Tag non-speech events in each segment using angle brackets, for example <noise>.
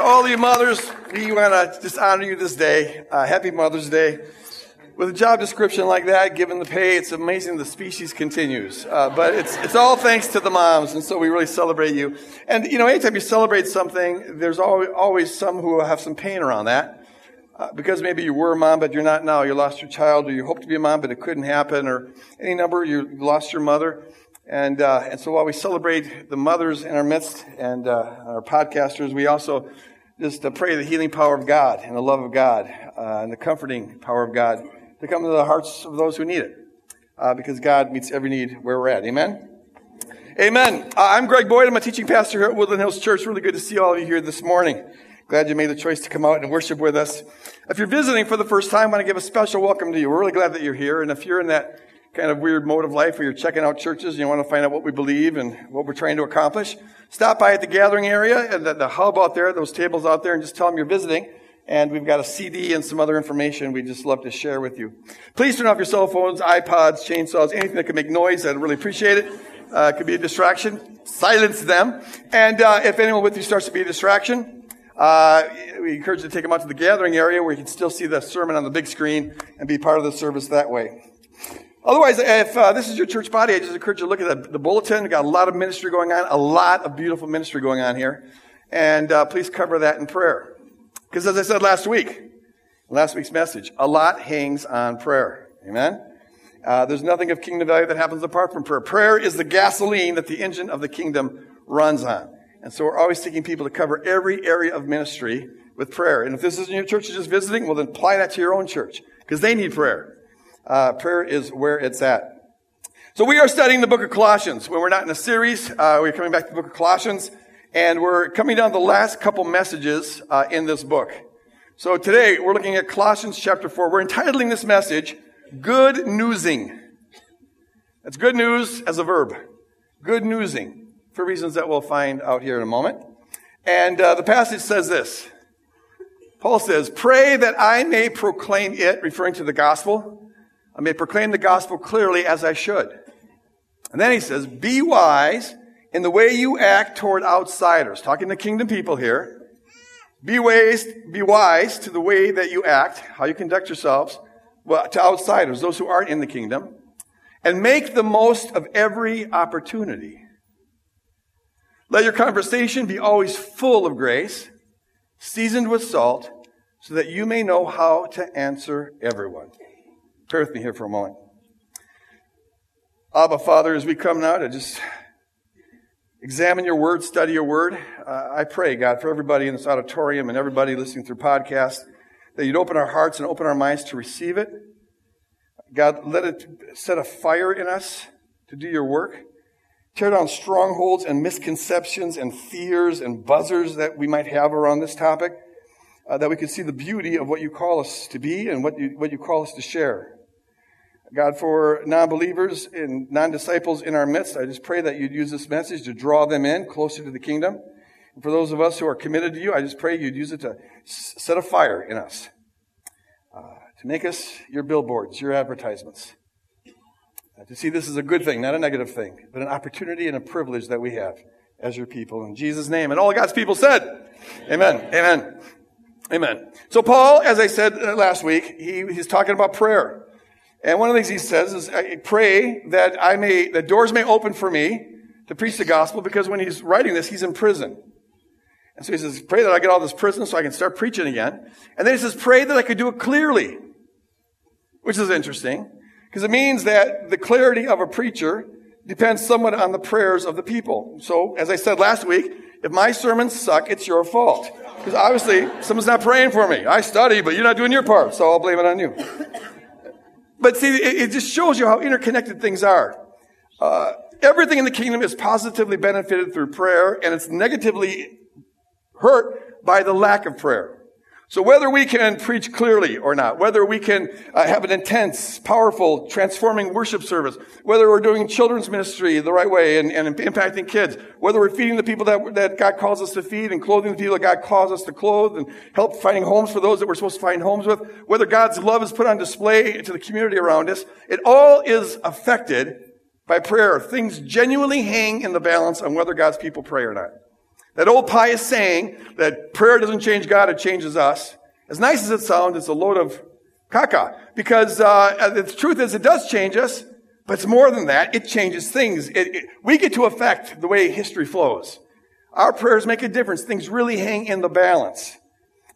To all you mothers, we want to just honor you this day. Uh, happy Mother's Day. With a job description like that, given the pay, it's amazing the species continues. Uh, but it's, it's all thanks to the moms, and so we really celebrate you. And, you know, anytime you celebrate something, there's always, always some who have some pain around that. Uh, because maybe you were a mom, but you're not now. You lost your child, or you hope to be a mom, but it couldn't happen, or any number, you lost your mother. And, uh, and so while we celebrate the mothers in our midst and uh, our podcasters, we also just to pray the healing power of God and the love of God uh, and the comforting power of God to come to the hearts of those who need it. Uh, because God meets every need where we're at. Amen? Amen. Uh, I'm Greg Boyd. I'm a teaching pastor here at Woodland Hills Church. Really good to see all of you here this morning. Glad you made the choice to come out and worship with us. If you're visiting for the first time, I want to give a special welcome to you. We're really glad that you're here. And if you're in that kind of weird mode of life where you're checking out churches and you want to find out what we believe and what we're trying to accomplish, stop by at the gathering area and the, the hub out there, those tables out there, and just tell them you're visiting. And we've got a CD and some other information we'd just love to share with you. Please turn off your cell phones, iPods, chainsaws, anything that can make noise. I'd really appreciate it. Uh, it could be a distraction. Silence them. And uh, if anyone with you starts to be a distraction, uh, we encourage you to take them out to the gathering area where you can still see the sermon on the big screen and be part of the service that way. Otherwise, if uh, this is your church body, I just encourage you to look at the, the bulletin. We've got a lot of ministry going on, a lot of beautiful ministry going on here. And uh, please cover that in prayer. Because as I said last week, last week's message, a lot hangs on prayer. Amen? Uh, there's nothing of kingdom value that happens apart from prayer. Prayer is the gasoline that the engine of the kingdom runs on. And so we're always seeking people to cover every area of ministry with prayer. And if this isn't your church you're just visiting, well then apply that to your own church. Because they need prayer. Uh, prayer is where it's at. So we are studying the book of Colossians. When we're not in a series, uh, we're coming back to the book of Colossians, and we're coming down the last couple messages uh, in this book. So today we're looking at Colossians chapter four. We're entitling this message "Good Newsing." That's good news as a verb. Good newsing for reasons that we'll find out here in a moment. And uh, the passage says this. Paul says, "Pray that I may proclaim it," referring to the gospel I may proclaim the gospel clearly as I should. And then he says, be wise in the way you act toward outsiders. Talking to kingdom people here. Be wise, be wise to the way that you act, how you conduct yourselves, well, to outsiders, those who aren't in the kingdom, and make the most of every opportunity. Let your conversation be always full of grace, seasoned with salt, so that you may know how to answer everyone. Bear with me here for a moment. Abba, Father, as we come now to just examine your word, study your word, uh, I pray, God, for everybody in this auditorium and everybody listening through podcast, that you'd open our hearts and open our minds to receive it. God, let it set a fire in us to do your work. Tear down strongholds and misconceptions and fears and buzzers that we might have around this topic, uh, that we could see the beauty of what you call us to be and what you, what you call us to share. God, for non believers and non disciples in our midst, I just pray that you'd use this message to draw them in closer to the kingdom. And for those of us who are committed to you, I just pray you'd use it to set a fire in us, uh, to make us your billboards, your advertisements. Uh, to see this as a good thing, not a negative thing, but an opportunity and a privilege that we have as your people. In Jesus' name. And all God's people said, Amen. Amen. Amen. So Paul, as I said uh, last week, he, he's talking about prayer. And one of the things he says is, I pray that I may, that doors may open for me to preach the gospel because when he's writing this, he's in prison. And so he says, pray that I get out of this prison so I can start preaching again. And then he says, pray that I could do it clearly, which is interesting because it means that the clarity of a preacher depends somewhat on the prayers of the people. So, as I said last week, if my sermons suck, it's your fault. Because obviously, someone's not praying for me. I study, but you're not doing your part, so I'll blame it on you. But see, it, it just shows you how interconnected things are. Uh, everything in the kingdom is positively benefited through prayer, and it's negatively hurt by the lack of prayer. So whether we can preach clearly or not, whether we can uh, have an intense, powerful, transforming worship service, whether we're doing children's ministry the right way and, and impacting kids, whether we're feeding the people that, that God calls us to feed and clothing the people that God calls us to clothe and help finding homes for those that we're supposed to find homes with, whether God's love is put on display to the community around us, it all is affected by prayer. Things genuinely hang in the balance on whether God's people pray or not. That old pious saying that prayer doesn't change God, it changes us. As nice as it sounds, it's a load of caca. Because uh, the truth is, it does change us, but it's more than that. It changes things. It, it, we get to affect the way history flows. Our prayers make a difference. Things really hang in the balance.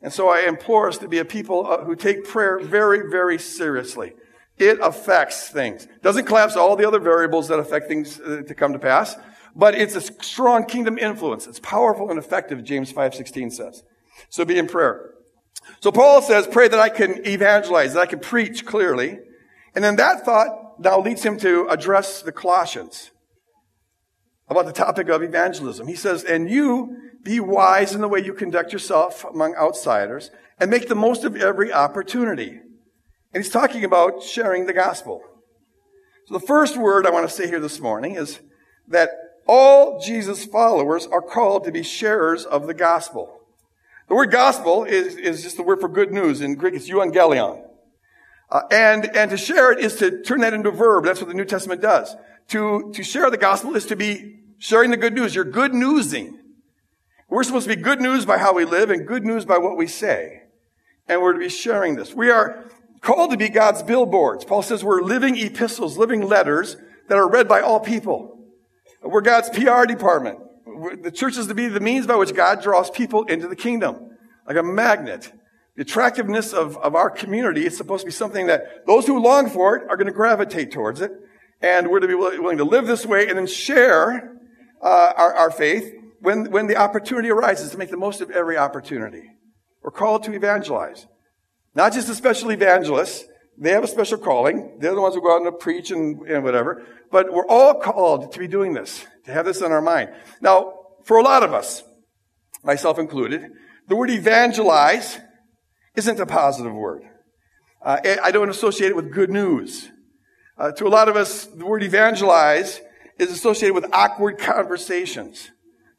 And so I implore us to be a people uh, who take prayer very, very seriously. It affects things. Doesn't collapse all the other variables that affect things uh, to come to pass, but it's a strong kingdom influence. It's powerful and effective, James 5.16 says. So be in prayer. So Paul says, pray that I can evangelize, that I can preach clearly. And then that thought now leads him to address the Colossians about the topic of evangelism. He says, and you be wise in the way you conduct yourself among outsiders and make the most of every opportunity. And he's talking about sharing the gospel. So the first word I want to say here this morning is that all Jesus followers are called to be sharers of the gospel. The word gospel is, is just the word for good news. In Greek, it's euangelion. Uh, and, and to share it is to turn that into a verb. That's what the New Testament does. To, to share the gospel is to be sharing the good news. You're good newsing. We're supposed to be good news by how we live and good news by what we say. And we're to be sharing this. We are called to be God's billboards. Paul says we're living epistles, living letters that are read by all people. We're God's PR department. The church is to be the means by which God draws people into the kingdom, like a magnet. The attractiveness of, of our community is supposed to be something that those who long for it are going to gravitate towards it. And we're to be willing to live this way and then share uh, our, our faith when, when the opportunity arises to make the most of every opportunity. We're called to evangelize. Not just the special evangelists. They have a special calling. They're the ones who go out and preach and, and whatever. But we're all called to be doing this, to have this in our mind. Now, for a lot of us, myself included, the word evangelize isn't a positive word. Uh, I don't associate it with good news. Uh, to a lot of us, the word evangelize is associated with awkward conversations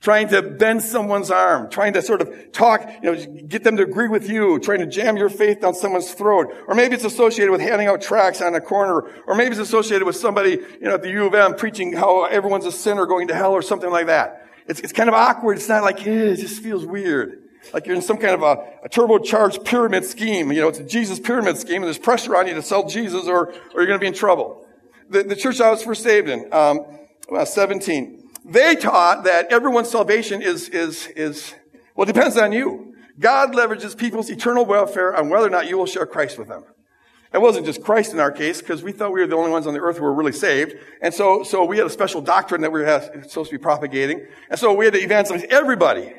trying to bend someone's arm, trying to sort of talk, you know, get them to agree with you, trying to jam your faith down someone's throat. Or maybe it's associated with handing out tracts on a corner. Or maybe it's associated with somebody, you know, at the U of M preaching how everyone's a sinner going to hell or something like that. It's, it's kind of awkward. It's not like, eh, it just feels weird. Like you're in some kind of a, a turbocharged pyramid scheme. You know, it's a Jesus pyramid scheme and there's pressure on you to sell Jesus or, or you're going to be in trouble. The, the church I was first saved in, um, well, 17, they taught that everyone's salvation is, is, is, well, depends on you. God leverages people's eternal welfare on whether or not you will share Christ with them. It wasn't just Christ in our case, because we thought we were the only ones on the earth who were really saved. And so, so we had a special doctrine that we were supposed to be propagating. And so we had to evangelize everybody.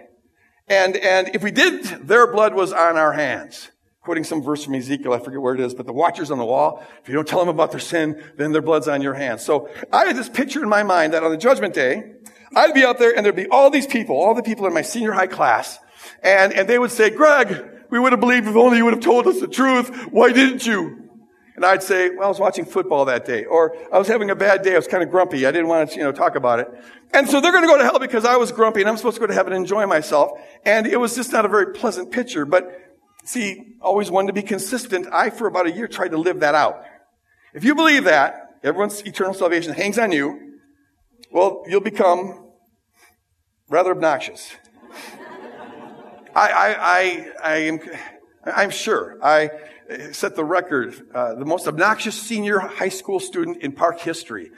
And, and if we did, their blood was on our hands. Quoting some verse from Ezekiel, I forget where it is, but the watchers on the wall, if you don't tell them about their sin, then their blood's on your hands. So I had this picture in my mind that on the judgment day, I'd be out there and there'd be all these people, all the people in my senior high class, and, and they would say, Greg, we would have believed if only you would have told us the truth. Why didn't you? And I'd say, well, I was watching football that day, or I was having a bad day. I was kind of grumpy. I didn't want to, you know, talk about it. And so they're going to go to hell because I was grumpy and I'm supposed to go to heaven and enjoy myself. And it was just not a very pleasant picture. But see, always wanted to be consistent. I, for about a year, tried to live that out. If you believe that, everyone's eternal salvation hangs on you, well, you'll become rather obnoxious. I, I, I, I am, I'm sure I set the record, uh, the most obnoxious senior high school student in park history.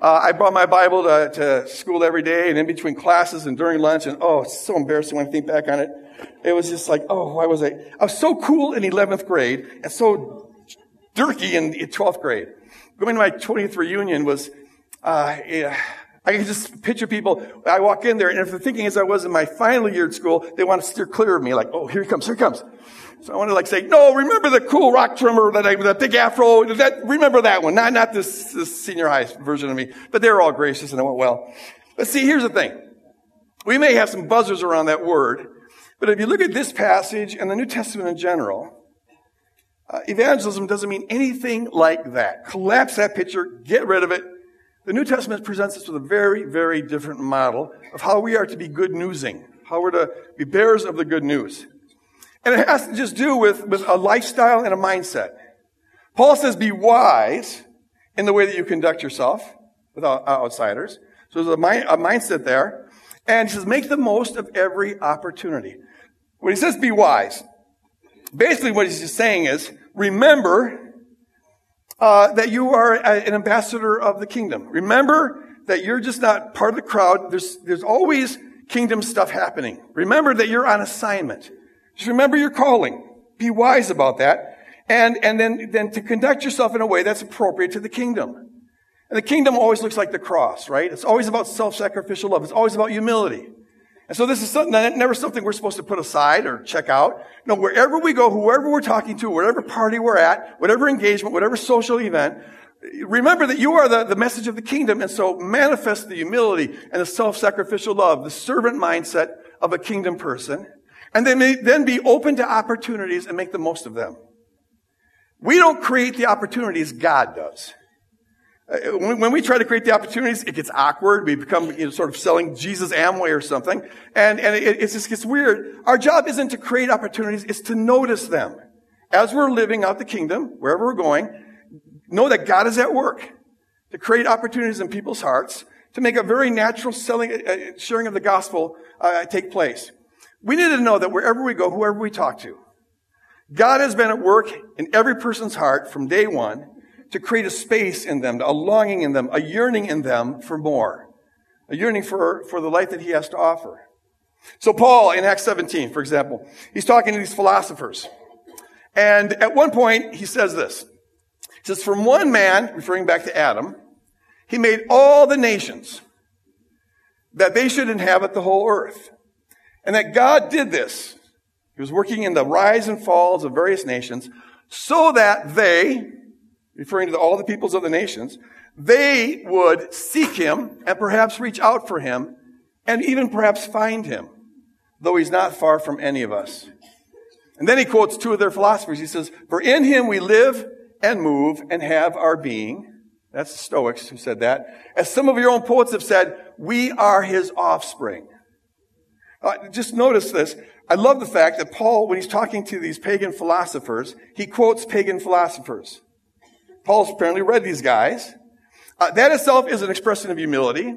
Uh, I brought my Bible to, to, school every day and in between classes and during lunch, and oh, it's so embarrassing when I think back on it. It was just like, oh, why was I? I was so cool in 11th grade and so dirty in 12th grade. Going to my 20th reunion was, uh, yeah, I can just picture people. I walk in there, and if the thinking as I was in my final year at school, they want to steer clear of me, like, "Oh, here he comes, here he comes." So I want to like say, "No, remember the cool rock drummer that I, that big afro? That remember that one? Not not this, this senior high version of me." But they were all gracious, and it went well. But see, here's the thing: we may have some buzzers around that word, but if you look at this passage and the New Testament in general, uh, evangelism doesn't mean anything like that. Collapse that picture, get rid of it, the New Testament presents us with a very, very different model of how we are to be good newsing, how we're to be bearers of the good news. And it has to just do with, with a lifestyle and a mindset. Paul says, be wise in the way that you conduct yourself with outsiders. So there's a, mind, a mindset there. And he says, make the most of every opportunity. When he says be wise, basically what he's just saying is, remember uh, that you are an ambassador of the kingdom. Remember that you're just not part of the crowd. There's, there's always kingdom stuff happening. Remember that you're on assignment. Just remember your calling. Be wise about that. And, and then, then to conduct yourself in a way that's appropriate to the kingdom. And the kingdom always looks like the cross, right? It's always about self-sacrificial love. It's always about humility. And so this is something, never something we're supposed to put aside or check out. No, wherever we go, whoever we're talking to, whatever party we're at, whatever engagement, whatever social event, remember that you are the, the message of the kingdom. And so manifest the humility and the self-sacrificial love, the servant mindset of a kingdom person. And then, may then be open to opportunities and make the most of them. We don't create the opportunities, God does. Uh, when we try to create the opportunities, it gets awkward. We become you know, sort of selling Jesus Amway or something. And, and it, it just gets weird. Our job isn't to create opportunities, it's to notice them. As we're living out the kingdom, wherever we're going, know that God is at work to create opportunities in people's hearts to make a very natural selling, uh, uh, sharing of the gospel uh, take place. We need to know that wherever we go, whoever we talk to, God has been at work in every person's heart from day one to create a space in them, a longing in them, a yearning in them for more, a yearning for, for the life that he has to offer. So Paul in Acts 17, for example, he's talking to these philosophers. And at one point, he says this. He says, from one man, referring back to Adam, he made all the nations that they should inhabit the whole earth. And that God did this. He was working in the rise and falls of various nations so that they, referring to all the peoples of the nations, they would seek him and perhaps reach out for him and even perhaps find him, though he's not far from any of us. And then he quotes two of their philosophers. He says, For in him we live and move and have our being. That's the Stoics who said that. As some of your own poets have said, we are his offspring. Uh, just notice this. I love the fact that Paul, when he's talking to these pagan philosophers, he quotes pagan philosophers. Paul's apparently read these guys. Uh, that itself is an expression of humility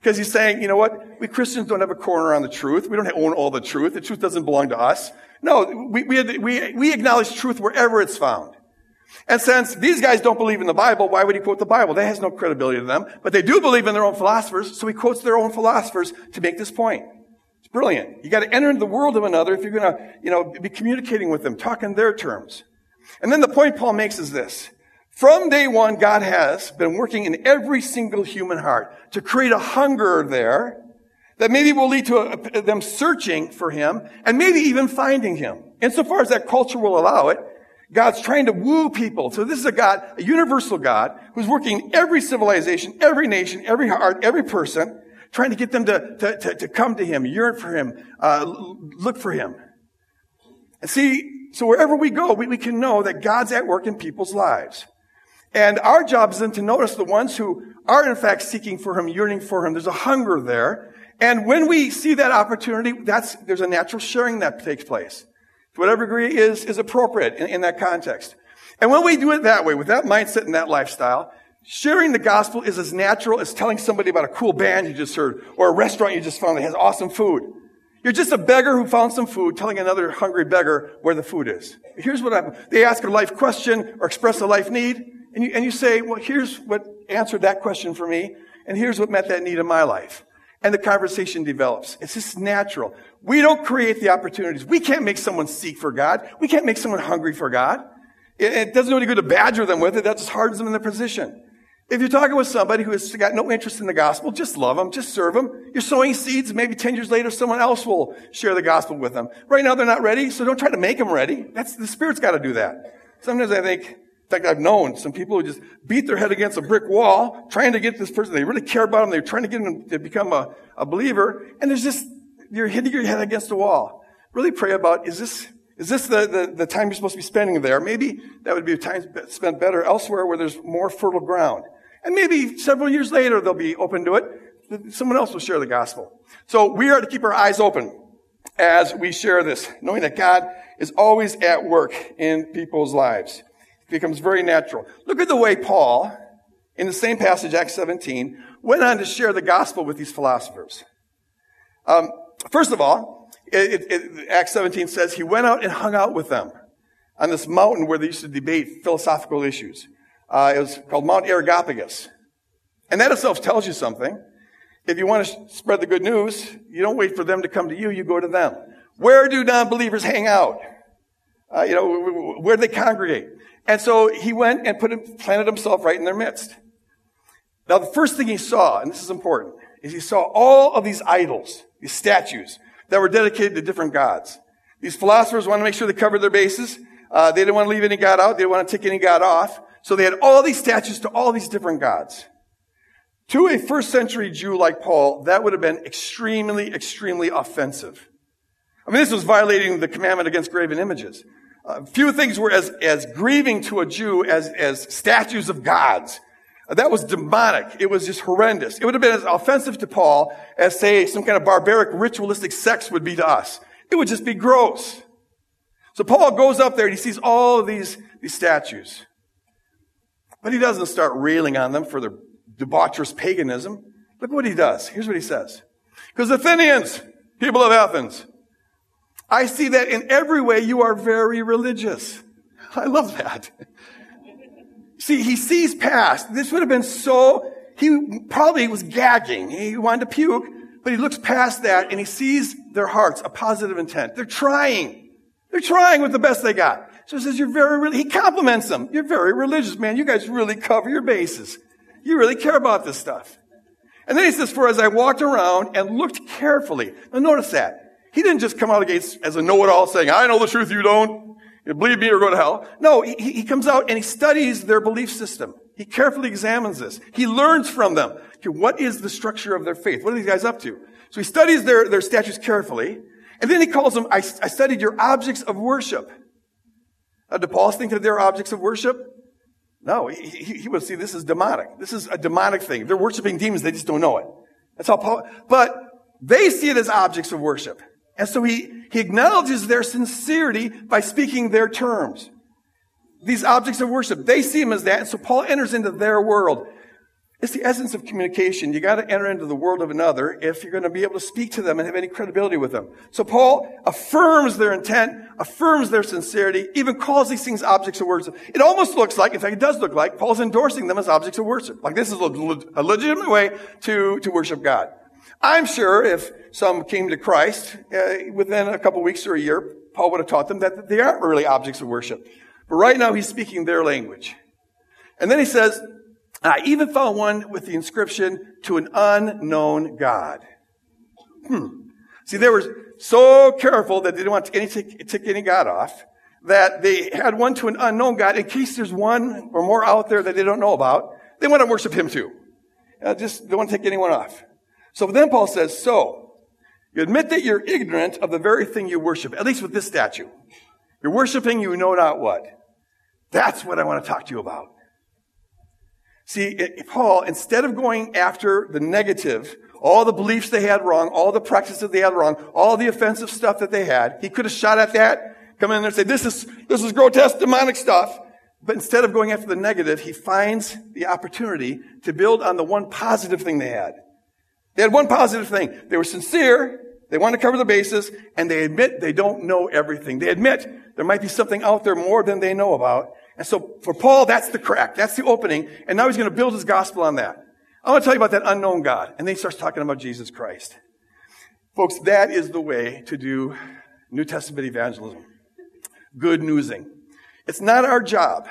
because he's saying, you know what? We Christians don't have a corner on the truth. We don't own all the truth. The truth doesn't belong to us. No, we, we, we, we acknowledge truth wherever it's found. And since these guys don't believe in the Bible, why would he quote the Bible? That has no credibility to them. But they do believe in their own philosophers, so he quotes their own philosophers to make this point. Brilliant. You got to enter into the world of another if you're going to, you know, be communicating with them, talk in their terms. And then the point Paul makes is this. From day one, God has been working in every single human heart to create a hunger there that maybe will lead to a, them searching for Him and maybe even finding Him. Insofar as that culture will allow it, God's trying to woo people. So this is a God, a universal God, who's working in every civilization, every nation, every heart, every person, trying to get them to, to, to, to come to Him, yearn for Him, uh, look for Him. And see, so wherever we go, we, we can know that God's at work in people's lives. And our job is then to notice the ones who are in fact seeking for Him, yearning for Him. There's a hunger there. And when we see that opportunity, that's, there's a natural sharing that takes place. To whatever degree is, is appropriate in, in that context. And when we do it that way, with that mindset and that lifestyle, sharing the gospel is as natural as telling somebody about a cool band you just heard or a restaurant you just found that has awesome food. You're just a beggar who found some food telling another hungry beggar where the food is. Here's what happened. They ask a life question or express a life need. And you, and you say, well, here's what answered that question for me, and here's what met that need in my life. And the conversation develops. It's just natural. We don't create the opportunities. We can't make someone seek for God. We can't make someone hungry for God. It, it doesn't do any good to badger them with it. That just hardens them in their position. If you're talking with somebody who has got no interest in the gospel, just love them, just serve them. You're sowing seeds. Maybe 10 years later, someone else will share the gospel with them. Right now, they're not ready, so don't try to make them ready. That's, the Spirit's got to do that. Sometimes I think, in fact, I've known some people who just beat their head against a brick wall trying to get this person. They really care about them. They're trying to get them to become a, a believer. And there's just, you're hitting your head against a wall. Really pray about, is this, is this the, the, the time you're supposed to be spending there? Maybe that would be a time spent better elsewhere where there's more fertile ground. And maybe several years later they'll be open to it. Someone else will share the gospel. So we are to keep our eyes open as we share this, knowing that God is always at work in people's lives. It becomes very natural. Look at the way Paul, in the same passage, Acts 17, went on to share the gospel with these philosophers. Um, first of all, it, it, it, Acts 17 says he went out and hung out with them on this mountain where they used to debate philosophical issues. Uh, it was called Mount Areopagus. And that itself tells you something. If you want to spread the good news, you don't wait for them to come to you, you go to them. Where do non-believers hang out? Uh, you know, where do they congregate? And so he went and him, planted himself right in their midst. Now, the first thing he saw, and this is important, is he saw all of these idols, these statues that were dedicated to different gods. These philosophers wanted to make sure they covered their bases. Uh, they didn't want to leave any god out. They didn't want to take any god off. So they had all these statues to all these different gods. To a first century Jew like Paul, that would have been extremely, extremely offensive. I mean, this was violating the commandment against graven images. Uh, few things were as, as grieving to a Jew as, as statues of gods. Uh, that was demonic. It was just horrendous. It would have been as offensive to Paul as, say, some kind of barbaric ritualistic sex would be to us. It would just be gross. So Paul goes up there and he sees all of these, these statues. But he doesn't start railing on them for their debaucherous paganism. Look what he does. Here's what he says. Because Athenians, people of Athens, I see that in every way you are very religious. <laughs> I love that. See, he sees past. This would have been so, he probably was gagging. He wanted to puke, but he looks past that and he sees their hearts, a positive intent. They're trying. They're trying with the best they got. So he says, you're very, he compliments them. You're very religious, man. You guys really cover your bases. You really care about this stuff. And then he says, for as I walked around and looked carefully. Now notice that. He didn't just come out gates as a know-it-all saying, I know the truth, you don't. You believe me or go to hell. No, he, he comes out and he studies their belief system. He carefully examines this. He learns from them. Okay, what is the structure of their faith? What are these guys up to? So he studies their, their statutes carefully. And then he calls them, I, I studied your objects of worship. Now, do Paul think that they're objects of worship? No, he, he, he would see this is demonic. This is a demonic thing. They're worshiping demons, they just don't know it. That's how Paul, but they see it as objects of worship. And so he, he acknowledges their sincerity by speaking their terms. These objects of worship, they see them as that. And so Paul enters into their world. It's the essence of communication. You got to enter into the world of another if you're going to be able to speak to them and have any credibility with them. So Paul affirms their intent, affirms their sincerity, even calls these things objects of worship. It almost looks like, in fact, it does look like Paul's endorsing them as objects of worship. Like this is a, legitimate way to, to worship God. I'm sure if some came to Christ uh, within a couple weeks or a year, Paul would have taught them that they aren't really objects of worship. But right now he's speaking their language. And then he says, I even found one with the inscription to an unknown God. Hmm. See, they were so careful that they didn't want to any, take, take any God off that they had one to an unknown God in case there's one or more out there that they don't know about. They want to worship him too. Uh, just don't want to take anyone off. So then Paul says, so, you admit that you're ignorant of the very thing you worship, at least with this statue. You're worshiping you know not what. That's what I want to talk to you about. See, Paul, instead of going after the negative, all the beliefs they had wrong, all the practices they had wrong, all the offensive stuff that they had, he could have shot at that, come in there and say, this is, this is grotesque, demonic stuff. But instead of going after the negative, he finds the opportunity to build on the one positive thing they had. They had one positive thing. They were sincere. They want to cover the bases and they admit they don't know everything. They admit there might be something out there more than they know about. And so for Paul, that's the crack. That's the opening. And now he's going to build his gospel on that. I want to tell you about that unknown God. And then he starts talking about Jesus Christ. Folks, that is the way to do New Testament evangelism. Good newsing. It's not our job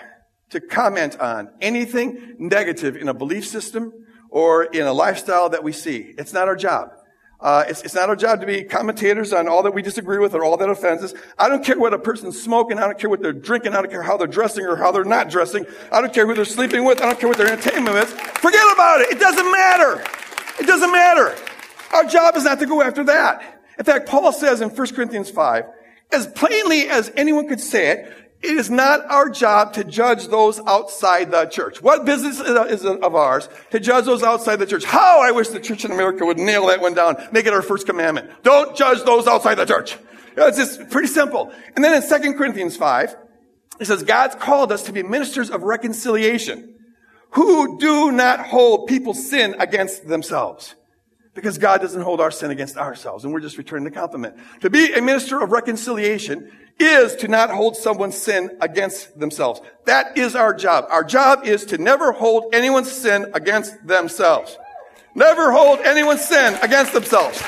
to comment on anything negative in a belief system or in a lifestyle that we see. It's not our job. Uh, it's, it's, not our job to be commentators on all that we disagree with or all that offends us. I don't care what a person's smoking. I don't care what they're drinking. I don't care how they're dressing or how they're not dressing. I don't care who they're sleeping with. I don't care what their entertainment is. Forget about it. It doesn't matter. It doesn't matter. Our job is not to go after that. In fact, Paul says in 1 Corinthians 5, as plainly as anyone could say it, it is not our job to judge those outside the church. What business is it of ours to judge those outside the church? How I wish the church in America would nail that one down, make it our first commandment. Don't judge those outside the church. It's just pretty simple. And then in 2 Corinthians 5, it says, God's called us to be ministers of reconciliation who do not hold people's sin against themselves. because God doesn't hold our sin against ourselves, and we're just returning the compliment. To be a minister of reconciliation is to not hold someone's sin against themselves. That is our job. Our job is to never hold anyone's sin against themselves. Never hold anyone's sin against themselves.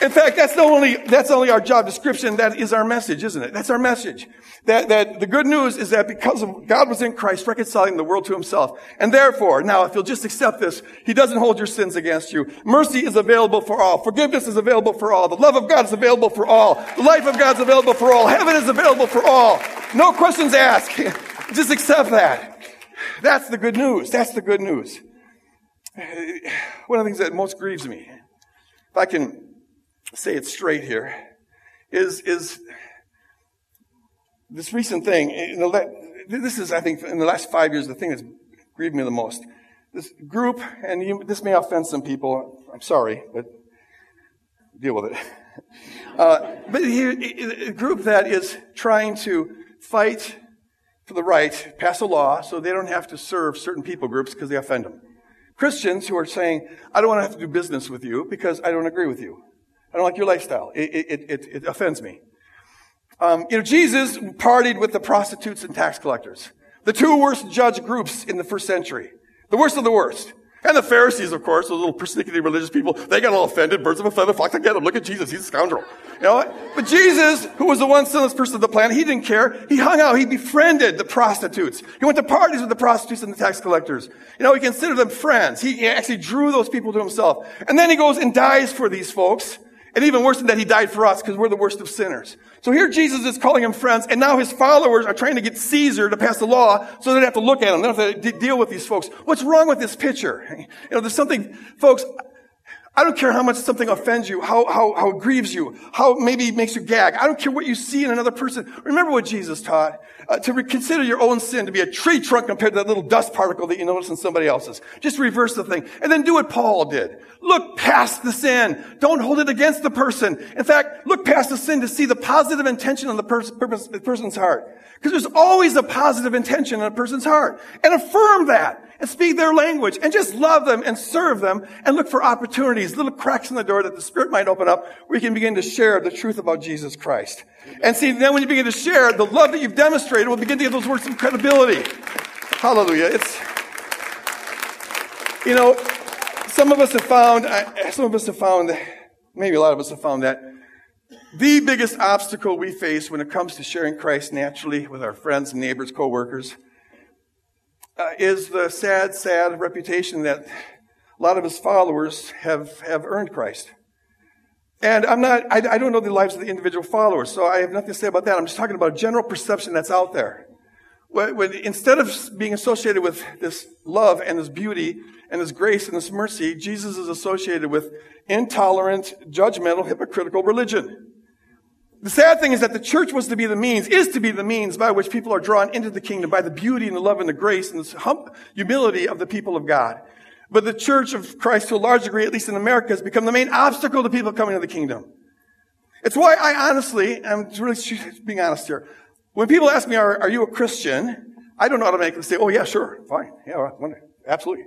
In fact, that's not only, that's only our job description, that is our message, isn't it? That's our message. That, that the good news is that because of God was in Christ reconciling the world to himself. And therefore, now if you'll just accept this, he doesn't hold your sins against you. Mercy is available for all. Forgiveness is available for all. The love of God is available for all. The life of God is available for all. Heaven is available for all. No questions asked. <laughs> just accept that. That's the good news. That's the good news. <sighs> One of the things that most grieves me, if I can say it straight here, is, is this recent thing. The, this is, I think, in the last five years, the thing that's grieved me the most. This group, and you, this may offend some people. I'm sorry, but deal with it. <laughs> Uh, but here, a group that is trying to fight for the right, pass a law so they don't have to serve certain people groups because they offend them. Christians who are saying, I don't want to have to do business with you because I don't agree with you. I don't like your lifestyle. It, it, it, it offends me. Um, you know, Jesus partied with the prostitutes and tax collectors, the two worst judge groups in the first century, the worst of the worst. And the Pharisees, of course, those little persnickety religious people, they got all offended. Birds of a feather flock together. Look at Jesus. He's a scoundrel. You know But Jesus, who was the one sinless person of the planet, he didn't care. He hung out. He befriended the prostitutes. He went to parties with the prostitutes and the tax collectors. You know, he considered them friends. He actually drew those people to himself. And then he goes and dies for these folks. And even worse than that, he died for us because we're the worst of sinners. So here Jesus is calling him friends, and now his followers are trying to get Caesar to pass the law so they don't have to look at him. They don't have to deal with these folks. What's wrong with this picture? <laughs> You know, there's something, folks, I don't care how much something offends you, how, how, how it grieves you, how maybe makes you gag. I don't care what you see in another person. Remember what Jesus taught. Uh, to reconsider your own sin to be a tree trunk compared to that little dust particle that you notice in somebody else's. Just reverse the thing. And then do what Paul did. Look past the sin. Don't hold it against the person. In fact, look past the sin to see the positive intention on the, purpose, the person's heart. Because there's always a positive intention in a person's heart. And affirm that and speak their language and just love them and serve them and look for opportunities, little cracks in the door that the Spirit might open up where you can begin to share the truth about Jesus Christ. And see, then when you begin to share, the love that you've demonstrated will begin to get those words some credibility. Hallelujah. It's, you know, some of us have found, some of us have found, maybe a lot of us have found that the biggest obstacle we face when it comes to sharing Christ naturally with our friends, and neighbors, co-workers, uh, is the sad, sad reputation that a lot of his followers have, have earned Christ. And I'm not, I, I, don't know the lives of the individual followers, so I have nothing to say about that. I'm just talking about a general perception that's out there. When, when, instead of being associated with this love and this beauty and this grace and this mercy, Jesus is associated with intolerant, judgmental, hypocritical religion. The sad thing is that the church was to be the means, is to be the means by which people are drawn into the kingdom by the beauty and the love and the grace and the hum- humility of the people of God. But the church of Christ, to a large degree, at least in America, has become the main obstacle to people coming to the kingdom. It's why I honestly, I'm really being honest here. When people ask me, are, are you a Christian? I don't know how to make automatically say, oh yeah, sure, fine. Yeah, absolutely.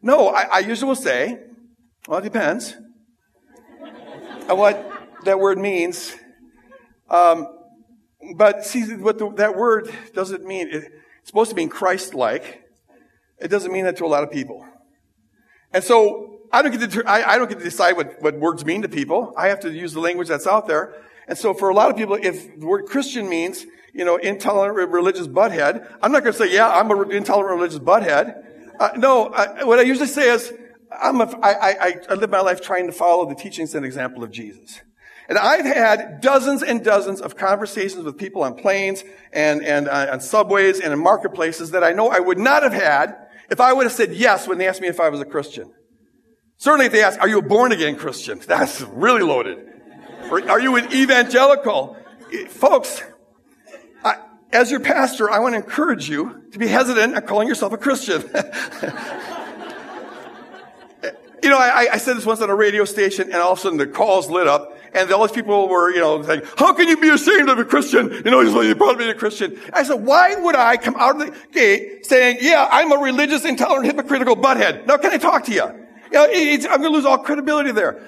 No, I, I usually will say, well, it depends on what that word means um, but see, what the, that word doesn't mean, it, it's supposed to mean Christ-like. It doesn't mean that to a lot of people. And so, I don't get to, I, I don't get to decide what, what words mean to people. I have to use the language that's out there. And so for a lot of people, if the word Christian means, you know, intolerant religious butthead, I'm not going to say, yeah, I'm an intolerant religious butthead. Uh, no, I, what I usually say is, I'm a, I, I, I live my life trying to follow the teachings and example of Jesus. And I've had dozens and dozens of conversations with people on planes and, and uh, on subways and in marketplaces that I know I would not have had if I would have said yes when they asked me if I was a Christian. Certainly if they ask, are you a born again Christian? <laughs> That's really loaded. Or are you an evangelical? Eh, folks, I, as your pastor, I want to encourage you to be hesitant at calling yourself a Christian. <laughs> Eh, you know, I, I said this once on a radio station and all of a sudden the calls lit up and all these people were, you know, saying, how can you be ashamed of a Christian? You know, you brought me a Christian. I said, why would I come out of the gate saying, yeah, I'm a religious, intolerant, hypocritical butthead? Now, can I talk to you? You know, I'm going to lose all credibility there.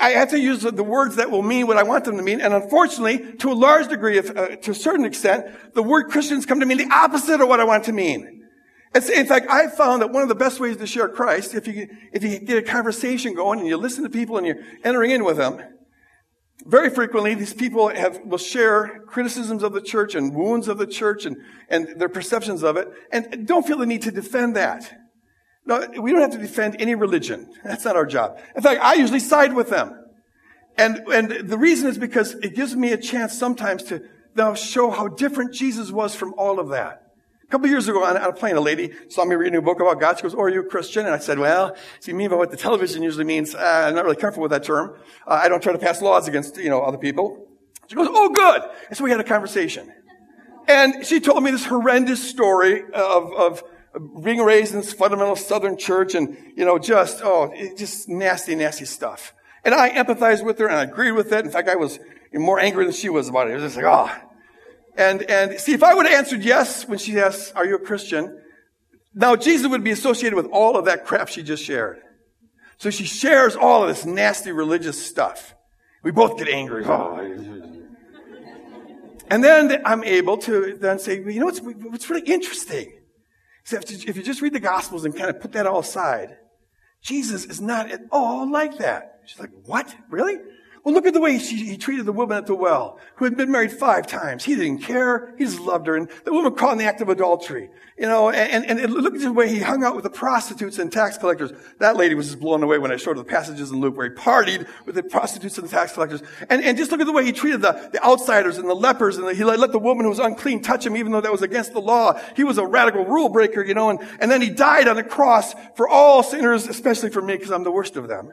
I have to use the words that will mean what I want them to mean. And unfortunately, to a large degree, if, uh, to a certain extent, the word Christians come to mean the opposite of what I want to mean. In fact, I found that one of the best ways to share Christ, if you, if you get a conversation going and you listen to people and you're entering in with them, very frequently, these people have, will share criticisms of the church and wounds of the church and, and their perceptions of it, and don't feel the need to defend that. No, we don't have to defend any religion. That's not our job. In fact, I usually side with them. And, and the reason is because it gives me a chance sometimes to now show how different Jesus was from all of that. A couple years ago on, on a plane, a lady saw me reading a book about God. She goes, oh, are you a Christian? And I said, well, see, mean by what the television usually means? Uh, I'm not really comfortable with that term. Uh, I don't try to pass laws against, you know, other people. She goes, oh, good. And so we had a conversation. And she told me this horrendous story of, of being raised in this fundamental Southern church and, you know, just, oh, just nasty, nasty stuff. And I empathized with her and I agreed with it. In fact, I was more angry than she was about it. It was just like, oh. And, and see, if I would have answered yes when she asked, are you a Christian? Now, Jesus would be associated with all of that crap she just shared. So she shares all of this nasty religious stuff. We both get angry. <laughs> And then I'm able to then say, you know what's, what's really interesting? if you just read the Gospels and kind of put that all aside, Jesus is not at all like that. She's like, what? Really? Well, look at the way she, he treated the woman at the well, who had been married five times. He didn't care. He just loved her. And the woman caught in the act of adultery. You know, and, and, and look at the way he hung out with the prostitutes and tax collectors. That lady was just blown away when I showed her the passages in Luke where he partied with the prostitutes and the tax collectors. And, and just look at the way he treated the, the outsiders and the lepers and the, he let, let the woman who was unclean touch him even though that was against the law. He was a radical rule breaker, you know, and, and then he died on the cross for all sinners, especially for me because I'm the worst of them.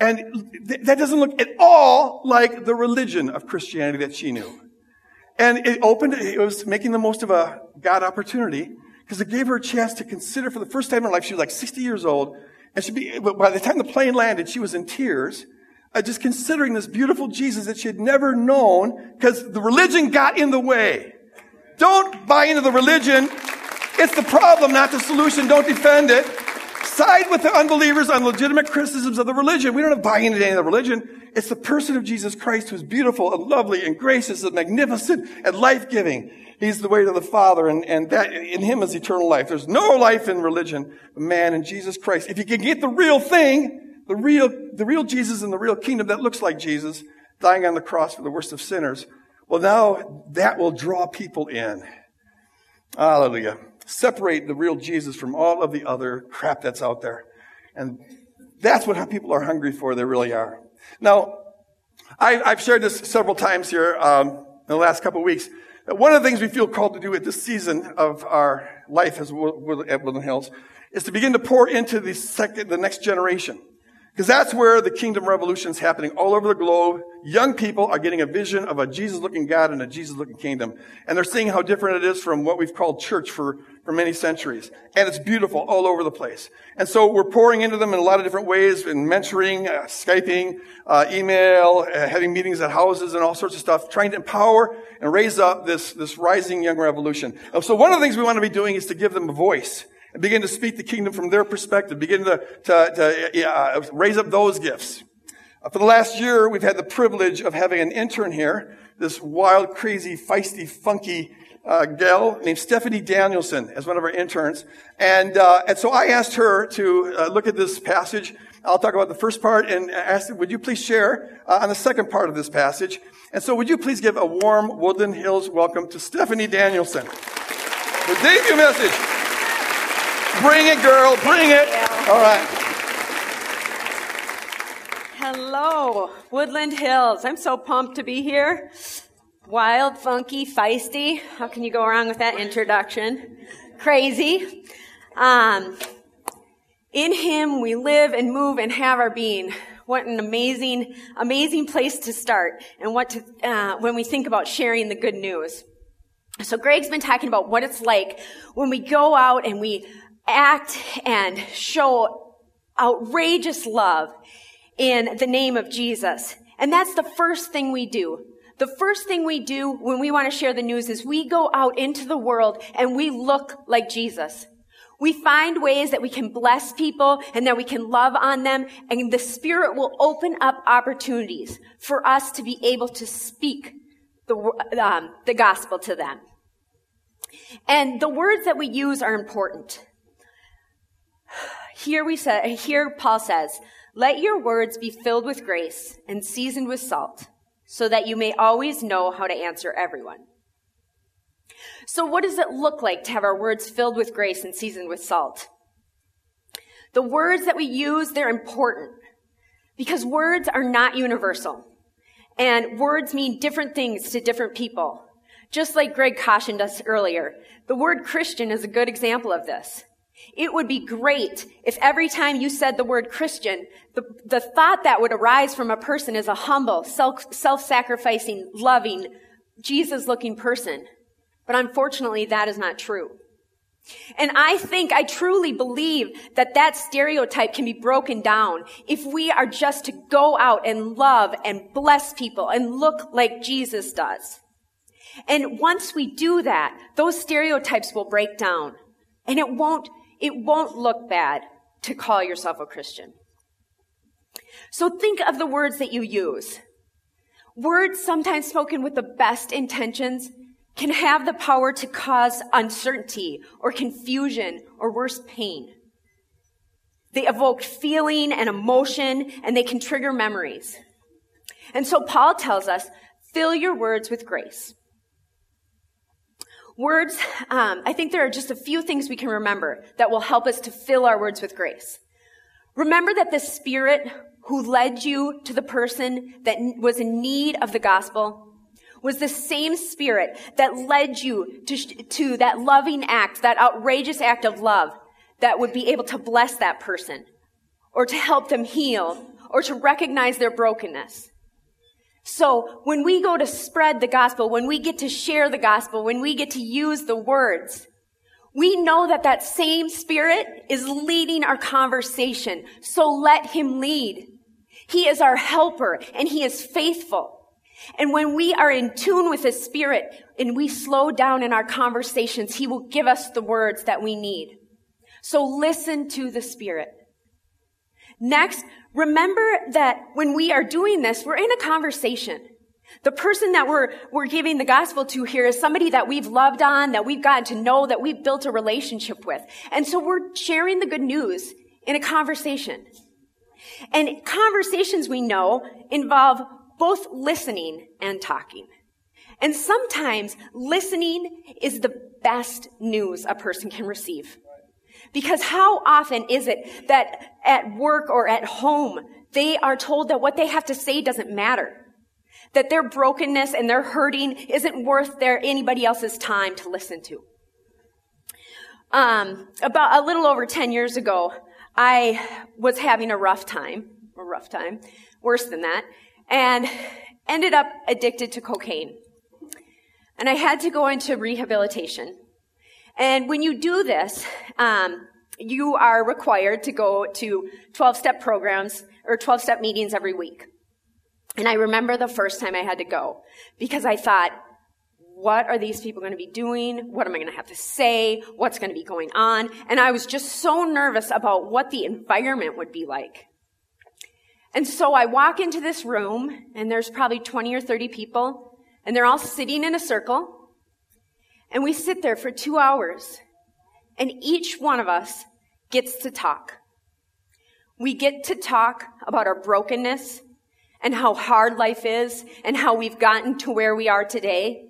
And th- that doesn't look at all like the religion of Christianity that she knew. And it opened, it was making the most of a God opportunity because it gave her a chance to consider for the first time in her life. She was like 60 years old. And she be, but by the time the plane landed, she was in tears, uh, just considering this beautiful Jesus that she had never known because the religion got in the way. Don't buy into the religion. It's the problem, not the solution. Don't defend it side with the unbelievers on legitimate criticisms of the religion. We don't have buy into any of the religion. It's the person of Jesus Christ who's beautiful and lovely and gracious and magnificent and life-giving. He's the way to the Father, and, and that in Him is eternal life. There's no life in religion, man in Jesus Christ. If you can get the real thing, the real, the real Jesus and the real kingdom that looks like Jesus, dying on the cross for the worst of sinners, well, now that will draw people in. Hallelujah separate the real Jesus from all of the other crap that's out there. And that's what people are hungry for. They really are. Now, I, have shared this several times here um, in the last couple of weeks. One of the things we feel called to do at this season of our life as at Woodland Hills is to begin to pour into the second, the next generation. Because that's where the kingdom revolution is happening all over the globe. Young people are getting a vision of a Jesus looking God and a Jesus looking kingdom. And they're seeing how different it is from what we've called church for, for many centuries. And it's beautiful all over the place. And so we're pouring into them in a lot of different ways in mentoring, uh, Skyping, uh, email, uh, having meetings at houses and all sorts of stuff, trying to empower and raise up this, this rising young revolution. And so one of the things we want to be doing is to give them a voice and begin to speak the kingdom from their perspective, begin to, to, to uh, raise up those gifts. Uh, for the last year, we've had the privilege of having an intern here, this wild, crazy, feisty, funky uh, gal named Stephanie Danielson as one of our interns. And, uh, and so I asked her to uh, look at this passage. I'll talk about the first part and ask, would you please share uh, on the second part of this passage? And so would you please give a warm Woodland Hills welcome to Stephanie Danielson. The debut message. Bring it, girl. Bring it. All right. Hello, Woodland Hills. I'm so pumped to be here. Wild, funky, feisty. How can you go wrong with that introduction? Crazy. Um, in Him we live and move and have our being. What an amazing, amazing place to start. And what to, uh, when we think about sharing the good news. So Greg's been talking about what it's like when we go out and we act and show outrageous love in the name of Jesus. And that's the first thing we do. The first thing we do when we want to share the news is we go out into the world and we look like Jesus. We find ways that we can bless people and that we can love on them and the Spirit will open up opportunities for us to be able to speak the, um, the gospel to them. And the words that we use are important. Here we say, here Paul says, let your words be filled with grace and seasoned with salt so that you may always know how to answer everyone. So what does it look like to have our words filled with grace and seasoned with salt? The words that we use, they're important because words are not universal and words mean different things to different people. Just like Greg cautioned us earlier, the word Christian is a good example of this. It would be great if every time you said the word Christian, the, the thought that would arise from a person is a humble, self, self-sacrificing, loving, Jesus-looking person. But unfortunately, that is not true. And I think, I truly believe that that stereotype can be broken down if we are just to go out and love and bless people and look like Jesus does. And once we do that, those stereotypes will break down. And it won't, it won't look bad to call yourself a Christian. So think of the words that you use. Words sometimes spoken with the best intentions can have the power to cause uncertainty or confusion or worse, pain. They evoke feeling and emotion and they can trigger memories. And so Paul tells us, fill your words with grace. Words, um, I think there are just a few things we can remember that will help us to fill our words with grace. Remember that the Spirit who led you to the person that was in need of the gospel was the same spirit that led you to, to that loving act, that outrageous act of love that would be able to bless that person or to help them heal or to recognize their brokenness. So when we go to spread the gospel, when we get to share the gospel, when we get to use the words, we know that that same spirit is leading our conversation. So let him lead. He is our helper and he is faithful. And when we are in tune with His Spirit and we slow down in our conversations, He will give us the words that we need. So listen to the Spirit. Next, remember that when we are doing this, we're in a conversation. The person that we're, we're giving the gospel to here is somebody that we've loved on, that we've gotten to know, that we've built a relationship with. And so we're sharing the good news in a conversation. And conversations we know involve both listening and talking. And sometimes listening is the best news a person can receive. Because how often is it that at work or at home, they are told that what they have to say doesn't matter? That their brokenness and their hurting isn't worth their anybody else's time to listen to. Um, about a little over 10 years ago, I was having a rough time, a rough time, worse than that and ended up addicted to cocaine. And I had to go into rehabilitation. And when you do this, um, you are required to go to 12 step programs or 12 step meetings every week. And I remember the first time I had to go because I thought, what are these people going to be doing? What am I going to have to say? What's going to be going on? And I was just so nervous about what the environment would be like. And so I walk into this room, and there's probably 20 or 30 people, and they're all sitting in a circle. And we sit there for two hours, and each one of us gets to talk. We get to talk about our brokenness and how hard life is and how we've gotten to where we are today.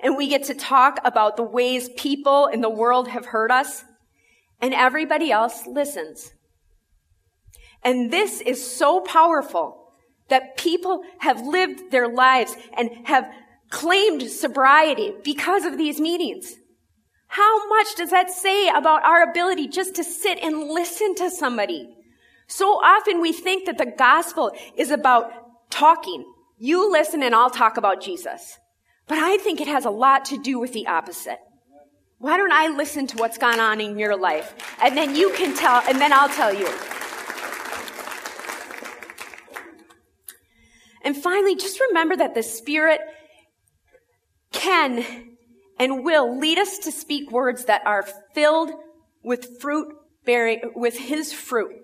And we get to talk about the ways people in the world have hurt us, and everybody else listens. And this is so powerful that people have lived their lives and have claimed sobriety because of these meetings. How much does that say about our ability just to sit and listen to somebody? So often we think that the gospel is about talking. You listen and I'll talk about Jesus. But I think it has a lot to do with the opposite. Why don't I listen to what's gone on in your life? And then you can tell, and then I'll tell you. And finally, just remember that the Spirit can and will lead us to speak words that are filled with fruit bearing, with his fruit.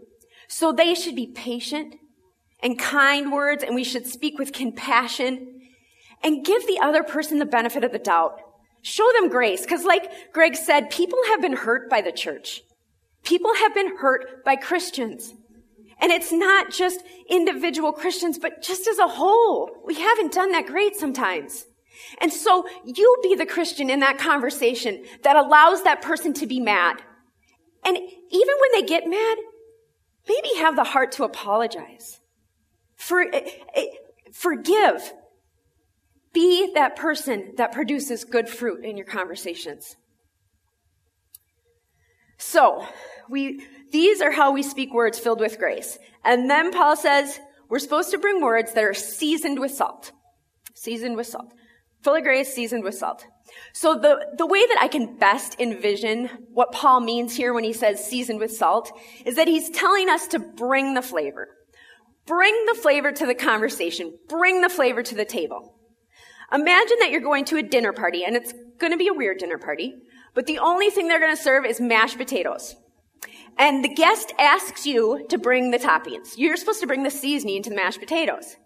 So they should be patient and kind words and we should speak with compassion and give the other person the benefit of the doubt. Show them grace. Cause like Greg said, people have been hurt by the church. People have been hurt by Christians. And it's not just individual Christians, but just as a whole. We haven't done that great sometimes. And so you be the Christian in that conversation that allows that person to be mad. And even when they get mad, maybe have the heart to apologize. For, eh, eh, forgive. Be that person that produces good fruit in your conversations. So, we, these are how we speak words filled with grace. And then Paul says, we're supposed to bring words that are seasoned with salt. Seasoned with salt. Full of grace, seasoned with salt. So the, the way that I can best envision what Paul means here when he says seasoned with salt is that he's telling us to bring the flavor. Bring the flavor to the conversation. Bring the flavor to the table. Imagine that you're going to a dinner party and it's going to be a weird dinner party, but the only thing they're going to serve is mashed potatoes. And the guest asks you to bring the toppings. You're supposed to bring the seasoning to the mashed potatoes.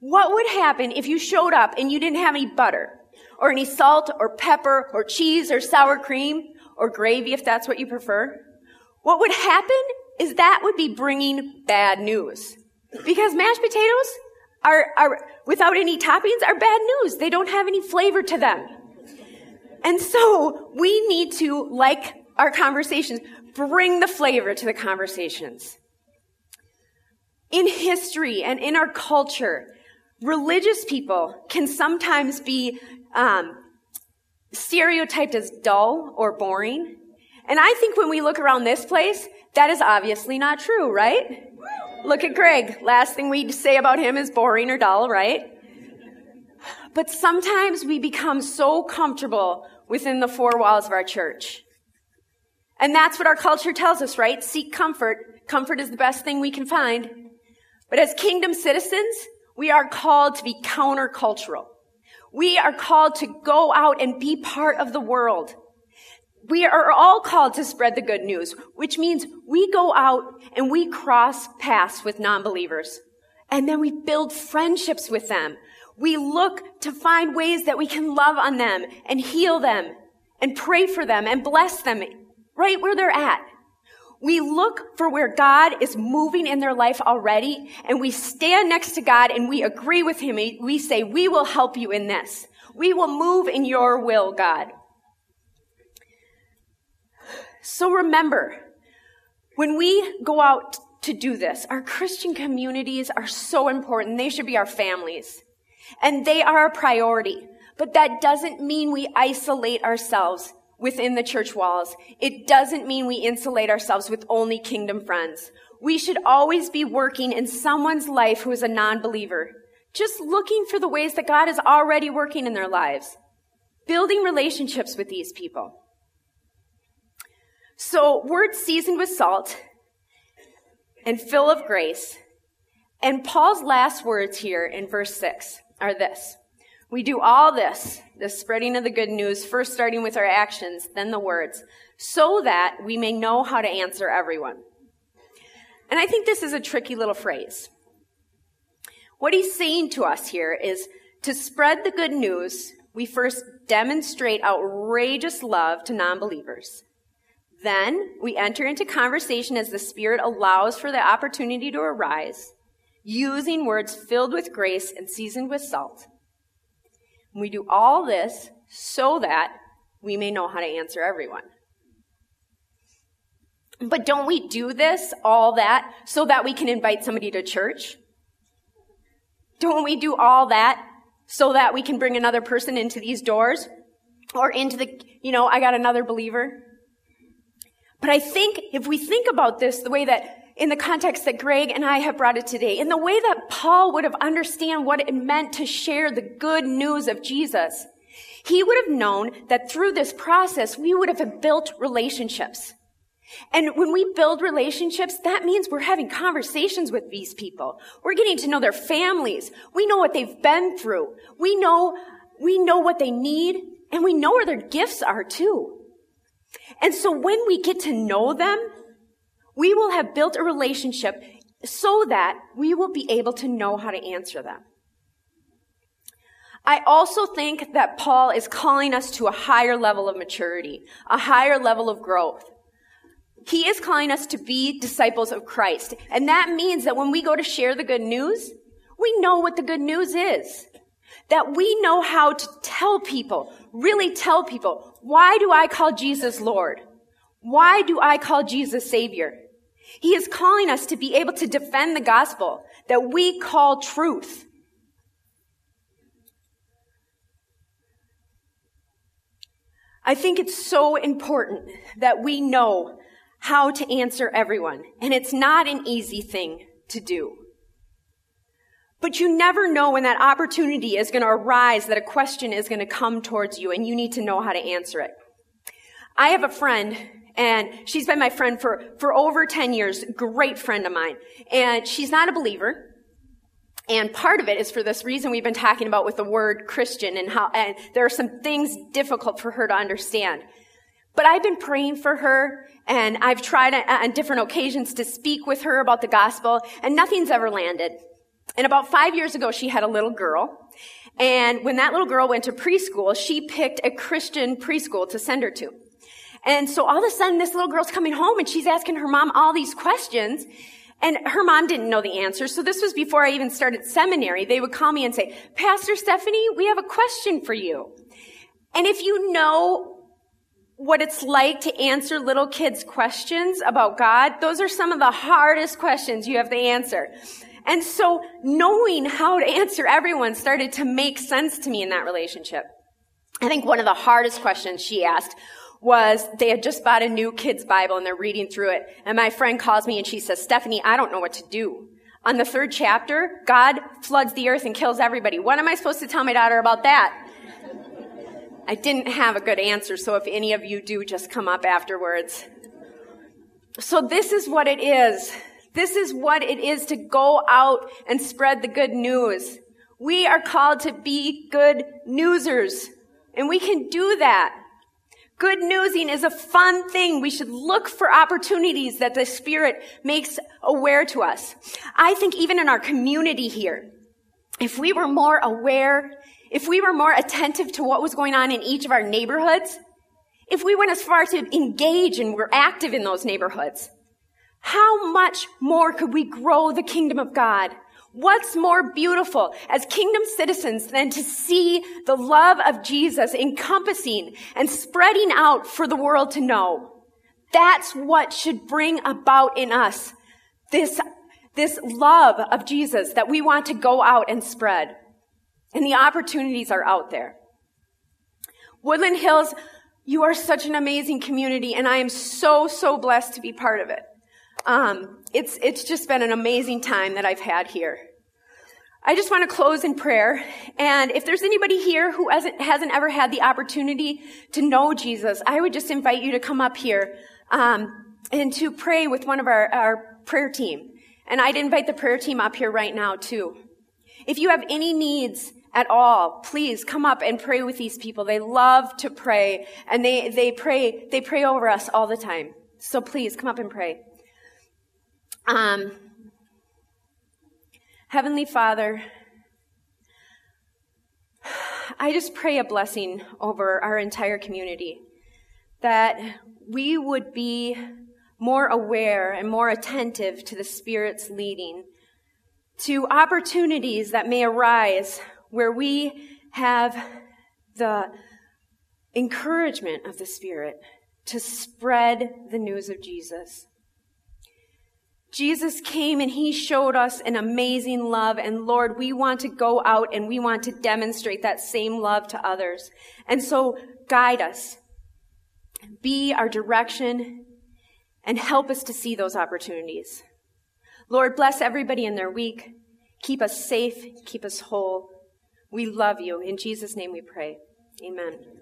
What would happen if you showed up and you didn't have any butter or any salt or pepper or cheese or sour cream or gravy if that's what you prefer? What would happen is that would be bringing bad news. Because mashed potatoes are, are without any toppings are bad news. They don't have any flavor to them. And so we need to, like our conversations, bring the flavor to the conversations. In history and in our culture, religious people can sometimes be um, stereotyped as dull or boring. And I think when we look around this place, that is obviously not true, right? Look at Greg. Last thing we say about him is boring or dull, right? But sometimes we become so comfortable within the four walls of our church. And that's what our culture tells us, right? Seek comfort. Comfort is the best thing we can find. But as kingdom citizens, we are called to be countercultural. We are called to go out and be part of the world. We are all called to spread the good news, which means we go out and we cross paths with non-believers. And then we build friendships with them. We look to find ways that we can love on them and heal them and pray for them and bless them right where they're at. We look for where God is moving in their life already, and we stand next to God and we agree with Him. We say, We will help you in this. We will move in your will, God. So remember, when we go out to do this, our Christian communities are so important. They should be our families. And they are a priority. But that doesn't mean we isolate ourselves within the church walls. It doesn't mean we insulate ourselves with only kingdom friends. We should always be working in someone's life who is a non-believer, just looking for the ways that God is already working in their lives, building relationships with these people. So, words seasoned with salt and full of grace. And Paul's last words here in verse 6 are this. We do all this, the spreading of the good news, first starting with our actions, then the words, so that we may know how to answer everyone. And I think this is a tricky little phrase. What he's saying to us here is to spread the good news, we first demonstrate outrageous love to non-believers. Then we enter into conversation as the Spirit allows for the opportunity to arise, using words filled with grace and seasoned with salt. We do all this so that we may know how to answer everyone. But don't we do this, all that, so that we can invite somebody to church? Don't we do all that so that we can bring another person into these doors? Or into the, you know, I got another believer? But I think if we think about this the way that in the context that Greg and I have brought it today, in the way that Paul would have understand what it meant to share the good news of Jesus, he would have known that through this process, we would have built relationships. And when we build relationships, that means we're having conversations with these people. We're getting to know their families. We know what they've been through. We know, we know what they need, and we know where their gifts are too. And so when we get to know them, we will have built a relationship so that we will be able to know how to answer them. I also think that Paul is calling us to a higher level of maturity, a higher level of growth. He is calling us to be disciples of Christ. And that means that when we go to share the good news, we know what the good news is. That we know how to tell people, really tell people, why do I call Jesus Lord? Why do I call Jesus Savior? He is calling us to be able to defend the gospel that we call truth. I think it's so important that we know how to answer everyone. And it's not an easy thing to do. But you never know when that opportunity is going to arise, that a question is going to come towards you, and you need to know how to answer it. I have a friend, and she's been my friend for, for over 10 years, great friend of mine. And she's not a believer. And part of it is for this reason we've been talking about with the word Christian and how, and there are some things difficult for her to understand. But I've been praying for her and I've tried on different occasions to speak with her about the gospel and nothing's ever landed. And about five years ago, she had a little girl. And when that little girl went to preschool, she picked a Christian preschool to send her to. And so all of a sudden, this little girl's coming home and she's asking her mom all these questions. And her mom didn't know the answer. So this was before I even started seminary. They would call me and say, Pastor Stephanie, we have a question for you. And if you know what it's like to answer little kids' questions about God, those are some of the hardest questions you have to answer. And so knowing how to answer everyone started to make sense to me in that relationship. I think one of the hardest questions she asked was they had just bought a new kids Bible and they're reading through it. And my friend calls me and she says, Stephanie, I don't know what to do. On the third chapter, God floods the earth and kills everybody. What am I supposed to tell my daughter about that? I didn't have a good answer, so if any of you do, just come up afterwards. So this is what it is. This is what it is to go out and spread the good news. We are called to be good newsers, and we can do that. Good newsing is a fun thing. We should look for opportunities that the Spirit makes aware to us. I think even in our community here, if we were more aware, if we were more attentive to what was going on in each of our neighborhoods, if we went as far to engage and were active in those neighborhoods, how much more could we grow the kingdom of God? What's more beautiful as kingdom citizens than to see the love of Jesus encompassing and spreading out for the world to know? That's what should bring about in us this, this love of Jesus that we want to go out and spread. And the opportunities are out there. Woodland Hills, you are such an amazing community, and I am so, so blessed to be part of it. Um, it's, it's just been an amazing time that I've had here. I just want to close in prayer. And if there's anybody here who hasn't, hasn't ever had the opportunity to know Jesus, I would just invite you to come up here um, and to pray with one of our, our prayer team. And I'd invite the prayer team up here right now, too. If you have any needs at all, please come up and pray with these people. They love to pray, and they, they pray, they pray over us all the time. So please come up and pray. Um, Heavenly Father, I just pray a blessing over our entire community that we would be more aware and more attentive to the Spirit's leading, to opportunities that may arise where we have the encouragement of the Spirit to spread the news of Jesus. Jesus came and he showed us an amazing love. And Lord, we want to go out and we want to demonstrate that same love to others. And so guide us, be our direction, and help us to see those opportunities. Lord, bless everybody in their week. Keep us safe. Keep us whole. We love you. In Jesus' name we pray. Amen.